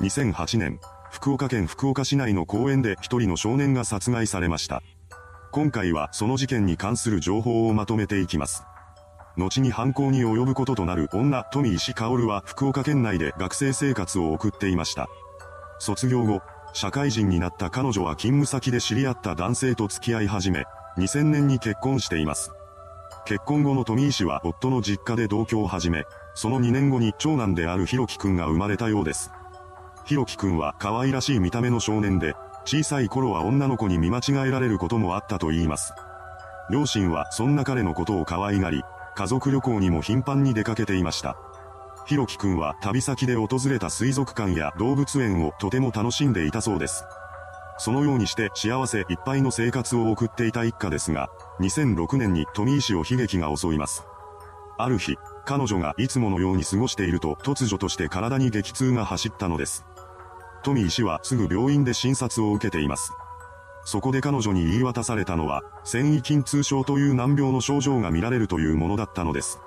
2008年、福岡県福岡市内の公園で一人の少年が殺害されました。今回はその事件に関する情報をまとめていきます。後に犯行に及ぶこととなる女、富石薫は福岡県内で学生生活を送っていました。卒業後、社会人になった彼女は勤務先で知り合った男性と付き合い始め、2000年に結婚しています。結婚後の富石は夫の実家で同居を始め、その2年後に長男であるひろきくんが生まれたようです。ひろきくんは可愛らしい見た目の少年で、小さい頃は女の子に見間違えられることもあったと言います。両親はそんな彼のことを可愛がり、家族旅行にも頻繁に出かけていました。ひろきくんは旅先で訪れた水族館や動物園をとても楽しんでいたそうです。そのようにして幸せいっぱいの生活を送っていた一家ですが、2006年に富石を悲劇が襲います。ある日、彼女がいつものように過ごしていると突如として体に激痛が走ったのです。富石はすぐ病院で診察を受けています。そこで彼女に言い渡されたのは、繊維筋痛症という難病の症状が見られるというものだったのです。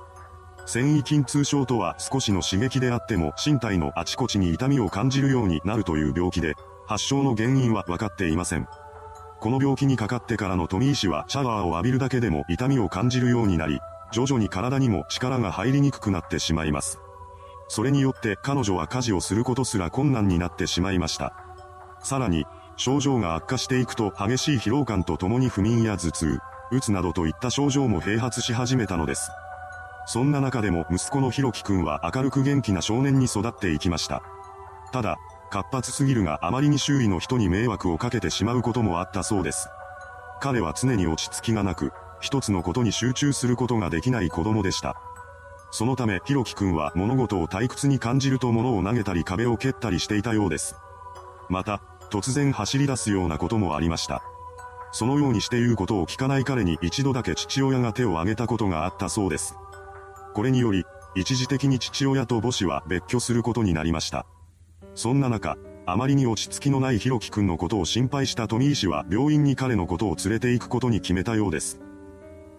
繊維筋痛症とは少しの刺激であっても身体のあちこちに痛みを感じるようになるという病気で、発症の原因は分かっていません。この病気にかかってからの富井氏はシャワーを浴びるだけでも痛みを感じるようになり、徐々に体にも力が入りにくくなってしまいます。それによって彼女は家事をすることすら困難になってしまいました。さらに、症状が悪化していくと激しい疲労感とともに不眠や頭痛、うつなどといった症状も併発し始めたのです。そんな中でも息子のひろきくんは明るく元気な少年に育っていきました。ただ、活発すぎるがあまりに周囲の人に迷惑をかけてしまうこともあったそうです。彼は常に落ち着きがなく、一つのことに集中することができない子供でした。そのため、ひろきくんは物事を退屈に感じると物を投げたり壁を蹴ったりしていたようです。また、突然走り出すようなこともありました。そのようにして言うことを聞かない彼に一度だけ父親が手を挙げたことがあったそうです。これにより、一時的に父親と母子は別居することになりました。そんな中、あまりに落ち着きのないひろきくんのことを心配した富井氏は病院に彼のことを連れて行くことに決めたようです。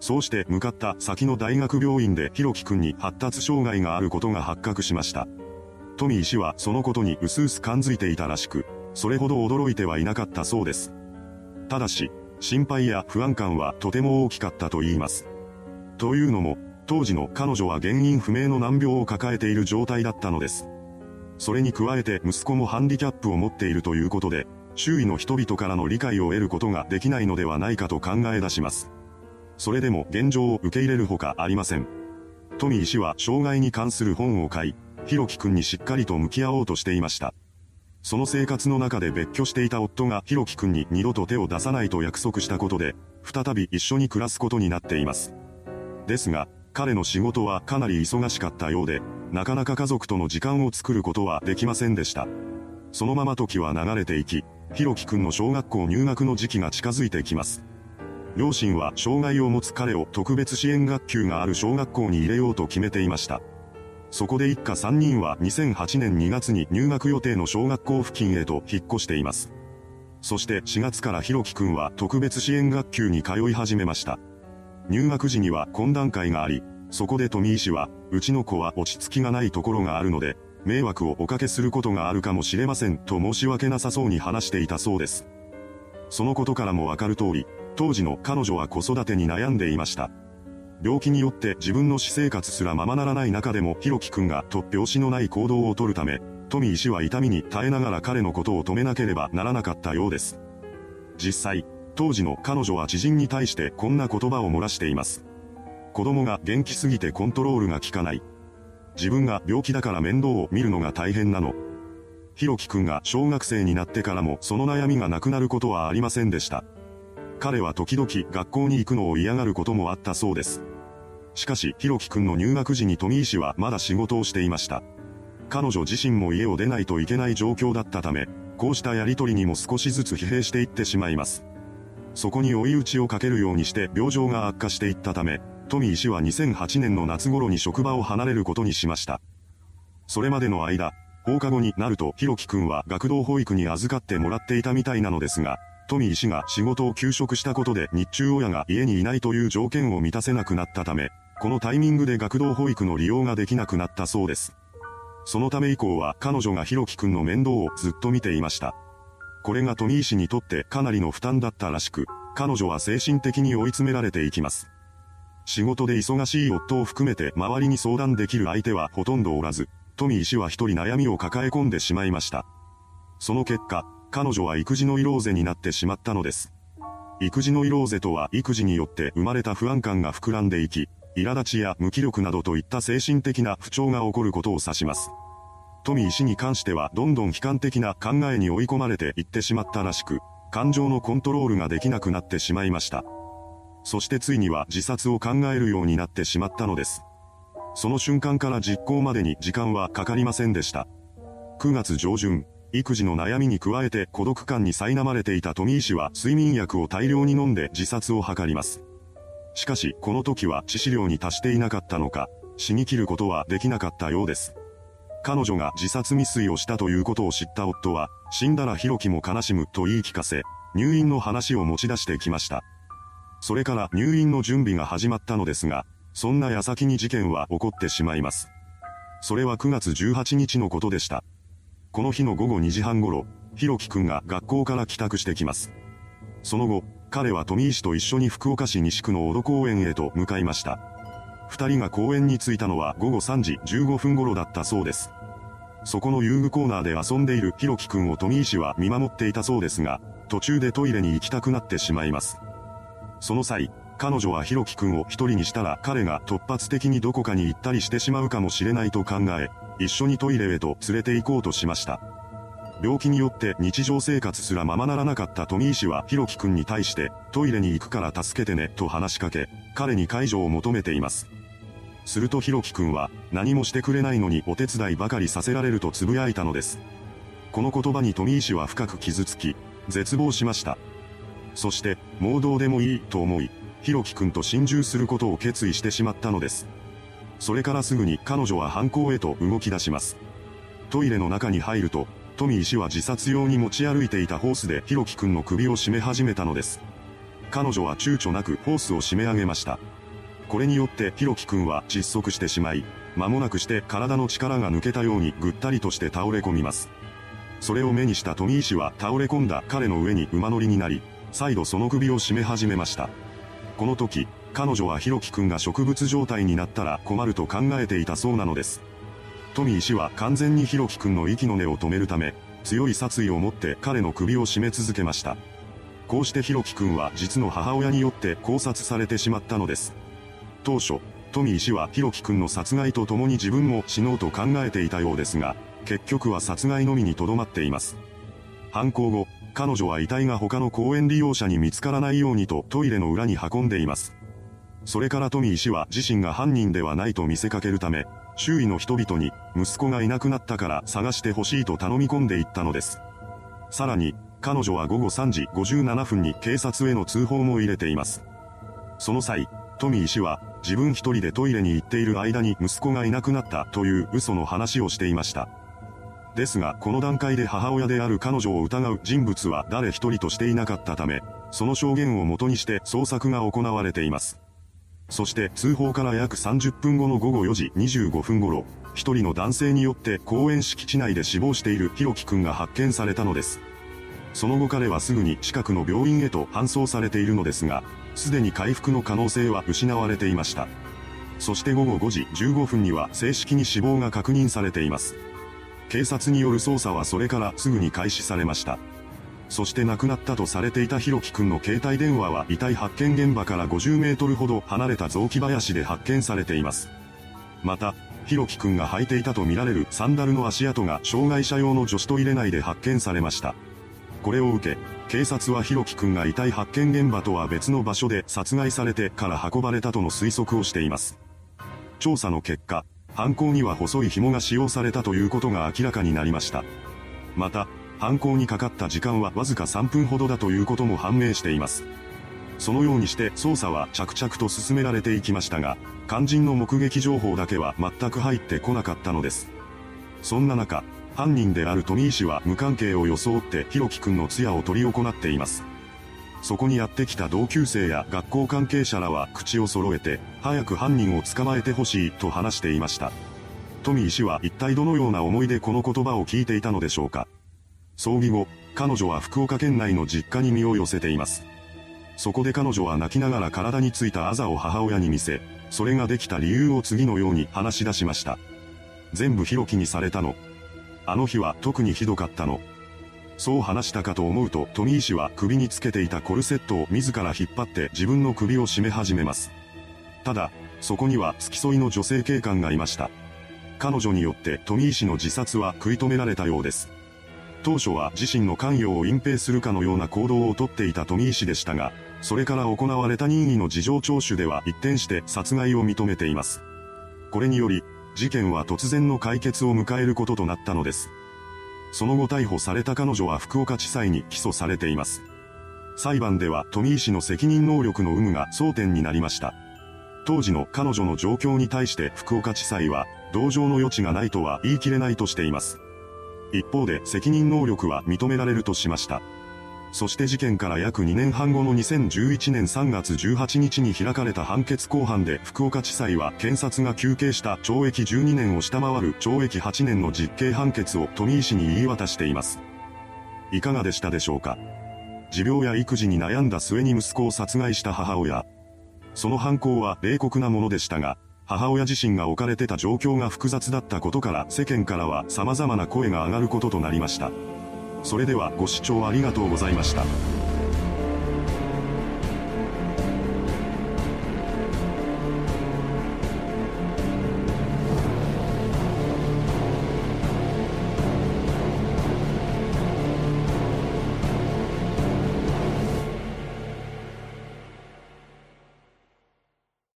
そうして向かった先の大学病院でひろきくんに発達障害があることが発覚しました。富井氏はそのことに薄々感づいていたらしく、それほど驚いてはいなかったそうです。ただし、心配や不安感はとても大きかったと言います。というのも、当時の彼女は原因不明の難病を抱えている状態だったのです。それに加えて息子もハンディキャップを持っているということで、周囲の人々からの理解を得ることができないのではないかと考え出します。それでも現状を受け入れるほかありません。富井氏は障害に関する本を買い、ひろきくんにしっかりと向き合おうとしていました。その生活の中で別居していた夫がひろきくんに二度と手を出さないと約束したことで、再び一緒に暮らすことになっています。ですが、彼の仕事はかなり忙しかったようで、なかなか家族との時間を作ることはできませんでした。そのまま時は流れていき、ひろきくんの小学校入学の時期が近づいてきます。両親は障害を持つ彼を特別支援学級がある小学校に入れようと決めていました。そこで一家3人は2008年2月に入学予定の小学校付近へと引っ越しています。そして4月からひろきくんは特別支援学級に通い始めました。入学時には懇談会があり、そこで富井氏は、うちの子は落ち着きがないところがあるので、迷惑をおかけすることがあるかもしれませんと申し訳なさそうに話していたそうです。そのことからもわかる通り、当時の彼女は子育てに悩んでいました。病気によって自分の私生活すらままならない中でもひろきくんが突拍子のない行動をとるため、富井氏は痛みに耐えながら彼のことを止めなければならなかったようです。実際、当時の彼女は知人に対してこんな言葉を漏らしています。子供が元気すぎてコントロールが効かない。自分が病気だから面倒を見るのが大変なの。ひろきくんが小学生になってからもその悩みがなくなることはありませんでした。彼は時々学校に行くのを嫌がることもあったそうです。しかし、ひろきくんの入学時に富井氏はまだ仕事をしていました。彼女自身も家を出ないといけない状況だったため、こうしたやりとりにも少しずつ疲弊していってしまいます。そこに追い打ちをかけるようにして病状が悪化していったため、富井氏は2008年の夏頃に職場を離れることにしました。それまでの間、放課後になるとひろきくんは学童保育に預かってもらっていたみたいなのですが、富井氏が仕事を休職したことで日中親が家にいないという条件を満たせなくなったため、このタイミングで学童保育の利用ができなくなったそうです。そのため以降は彼女がひろきくんの面倒をずっと見ていました。これが富井氏にとってかなりの負担だったらしく、彼女は精神的に追い詰められていきます。仕事で忙しい夫を含めて周りに相談できる相手はほとんどおらず、富井氏は一人悩みを抱え込んでしまいました。その結果、彼女は育児のイローゼになってしまったのです。育児のイローゼとは育児によって生まれた不安感が膨らんでいき、苛立ちや無気力などといった精神的な不調が起こることを指します。富医師に関してはどんどん悲観的な考えに追い込まれていってしまったらしく、感情のコントロールができなくなってしまいました。そしてついには自殺を考えるようになってしまったのです。その瞬間から実行までに時間はかかりませんでした。9月上旬、育児の悩みに加えて孤独感に苛まれていた富井氏は睡眠薬を大量に飲んで自殺を図ります。しかし、この時は致死量に達していなかったのか、死に切ることはできなかったようです。彼女が自殺未遂をしたということを知った夫は、死んだらヒロキも悲しむと言い聞かせ、入院の話を持ち出してきました。それから入院の準備が始まったのですが、そんな矢先に事件は起こってしまいます。それは9月18日のことでした。この日の午後2時半頃、ひろきくんが学校から帰宅してきます。その後、彼は富井氏と一緒に福岡市西区の小戸公園へと向かいました。二人が公園に着いたのは午後3時15分頃だったそうです。そこの遊具コーナーで遊んでいるひろきくんを富井氏は見守っていたそうですが、途中でトイレに行きたくなってしまいます。その際、彼女はひろきくんを一人にしたら彼が突発的にどこかに行ったりしてしまうかもしれないと考え、一緒にトイレへと連れて行こうとしました。病気によって日常生活すらままならなかった富井氏はひろきくんに対してトイレに行くから助けてねと話しかけ、彼に介助を求めています。するとひろきくんは何もしてくれないのにお手伝いばかりさせられると呟いたのです。この言葉に富井氏は深く傷つき、絶望しました。そして、もうどうでもいいと思い、ひろきくんと心中することを決意してしまったのです。それからすぐに彼女は犯行へと動き出します。トイレの中に入ると、富井氏は自殺用に持ち歩いていたホースでひろきくんの首を絞め始めたのです。彼女は躊躇なくホースを締め上げました。これによってひろきくんは窒息してしまい、間もなくして体の力が抜けたようにぐったりとして倒れ込みます。それを目にした富井氏は倒れ込んだ彼の上に馬乗りになり、再度その首を絞め始めました。この時、彼女はひろきくんが植物状態になったら困ると考えていたそうなのです。富井氏は完全にひろきくんの息の根を止めるため、強い殺意を持って彼の首を絞め続けました。こうしてひろきくんは実の母親によって考察されてしまったのです。当初、富井氏はひろきくんの殺害と共に自分も死のうと考えていたようですが、結局は殺害のみにとどまっています。犯行後、彼女は遺体が他の公園利用者に見つからないようにとトイレの裏に運んでいます。それから富井氏は自身が犯人ではないと見せかけるため、周囲の人々に、息子がいなくなったから探してほしいと頼み込んでいったのです。さらに、彼女は午後3時57分に警察への通報も入れています。その際、富井氏は、自分一人でトイレに行っている間に息子がいなくなったという嘘の話をしていました。ですが、この段階で母親である彼女を疑う人物は誰一人としていなかったため、その証言をもとにして捜索が行われています。そして通報から約30分後の午後4時25分頃、一人の男性によって公園敷地内で死亡しているひろきくんが発見されたのです。その後彼はすぐに近くの病院へと搬送されているのですが、すでに回復の可能性は失われていました。そして午後5時15分には正式に死亡が確認されています。警察による捜査はそれからすぐに開始されました。そして亡くなったとされていたひろきくんの携帯電話は遺体発見現場から50メートルほど離れた雑木林で発見されています。また、ひろきくんが履いていたとみられるサンダルの足跡が障害者用の女子トイレ内で発見されました。これを受け、警察はひろきくんが遺体発見現場とは別の場所で殺害されてから運ばれたとの推測をしています。調査の結果、犯行には細い紐が使用されたということが明らかになりました。また、犯行にかかった時間はわずか3分ほどだということも判明しています。そのようにして捜査は着々と進められていきましたが、肝心の目撃情報だけは全く入ってこなかったのです。そんな中、犯人である富井氏は無関係を装ってひろきくんの通夜を執り行っています。そこにやってきた同級生や学校関係者らは口を揃えて、早く犯人を捕まえてほしいと話していました。富医師は一体どのような思いでこの言葉を聞いていたのでしょうか。葬儀後、彼女は福岡県内の実家に身を寄せています。そこで彼女は泣きながら体についたあざを母親に見せ、それができた理由を次のように話し出しました。全部ひろきにされたの。あの日は特にひどかったの。そう話したかと思うと、富井氏は首につけていたコルセットを自ら引っ張って自分の首を絞め始めます。ただ、そこには付き添いの女性警官がいました。彼女によって富井氏の自殺は食い止められたようです。当初は自身の関与を隠蔽するかのような行動をとっていた富井氏でしたが、それから行われた任意の事情聴取では一転して殺害を認めています。これにより、事件は突然の解決を迎えることとなったのです。その後逮捕された彼女は福岡地裁に起訴されています。裁判では富井氏の責任能力の有無が争点になりました。当時の彼女の状況に対して福岡地裁は、同情の余地がないとは言い切れないとしています。一方で責任能力は認められるとしました。そして事件から約2年半後の2011年3月18日に開かれた判決公判で福岡地裁は検察が求刑した懲役12年を下回る懲役8年の実刑判決を富井氏に言い渡しています。いかがでしたでしょうか？持病や育児に悩んだ末に息子を殺害した母親。その犯行は冷酷なものでしたが、母親自身が置かれてた状況が複雑だったことから世間からは様々な声が上がることとなりました。それではご視聴ありがとうございました。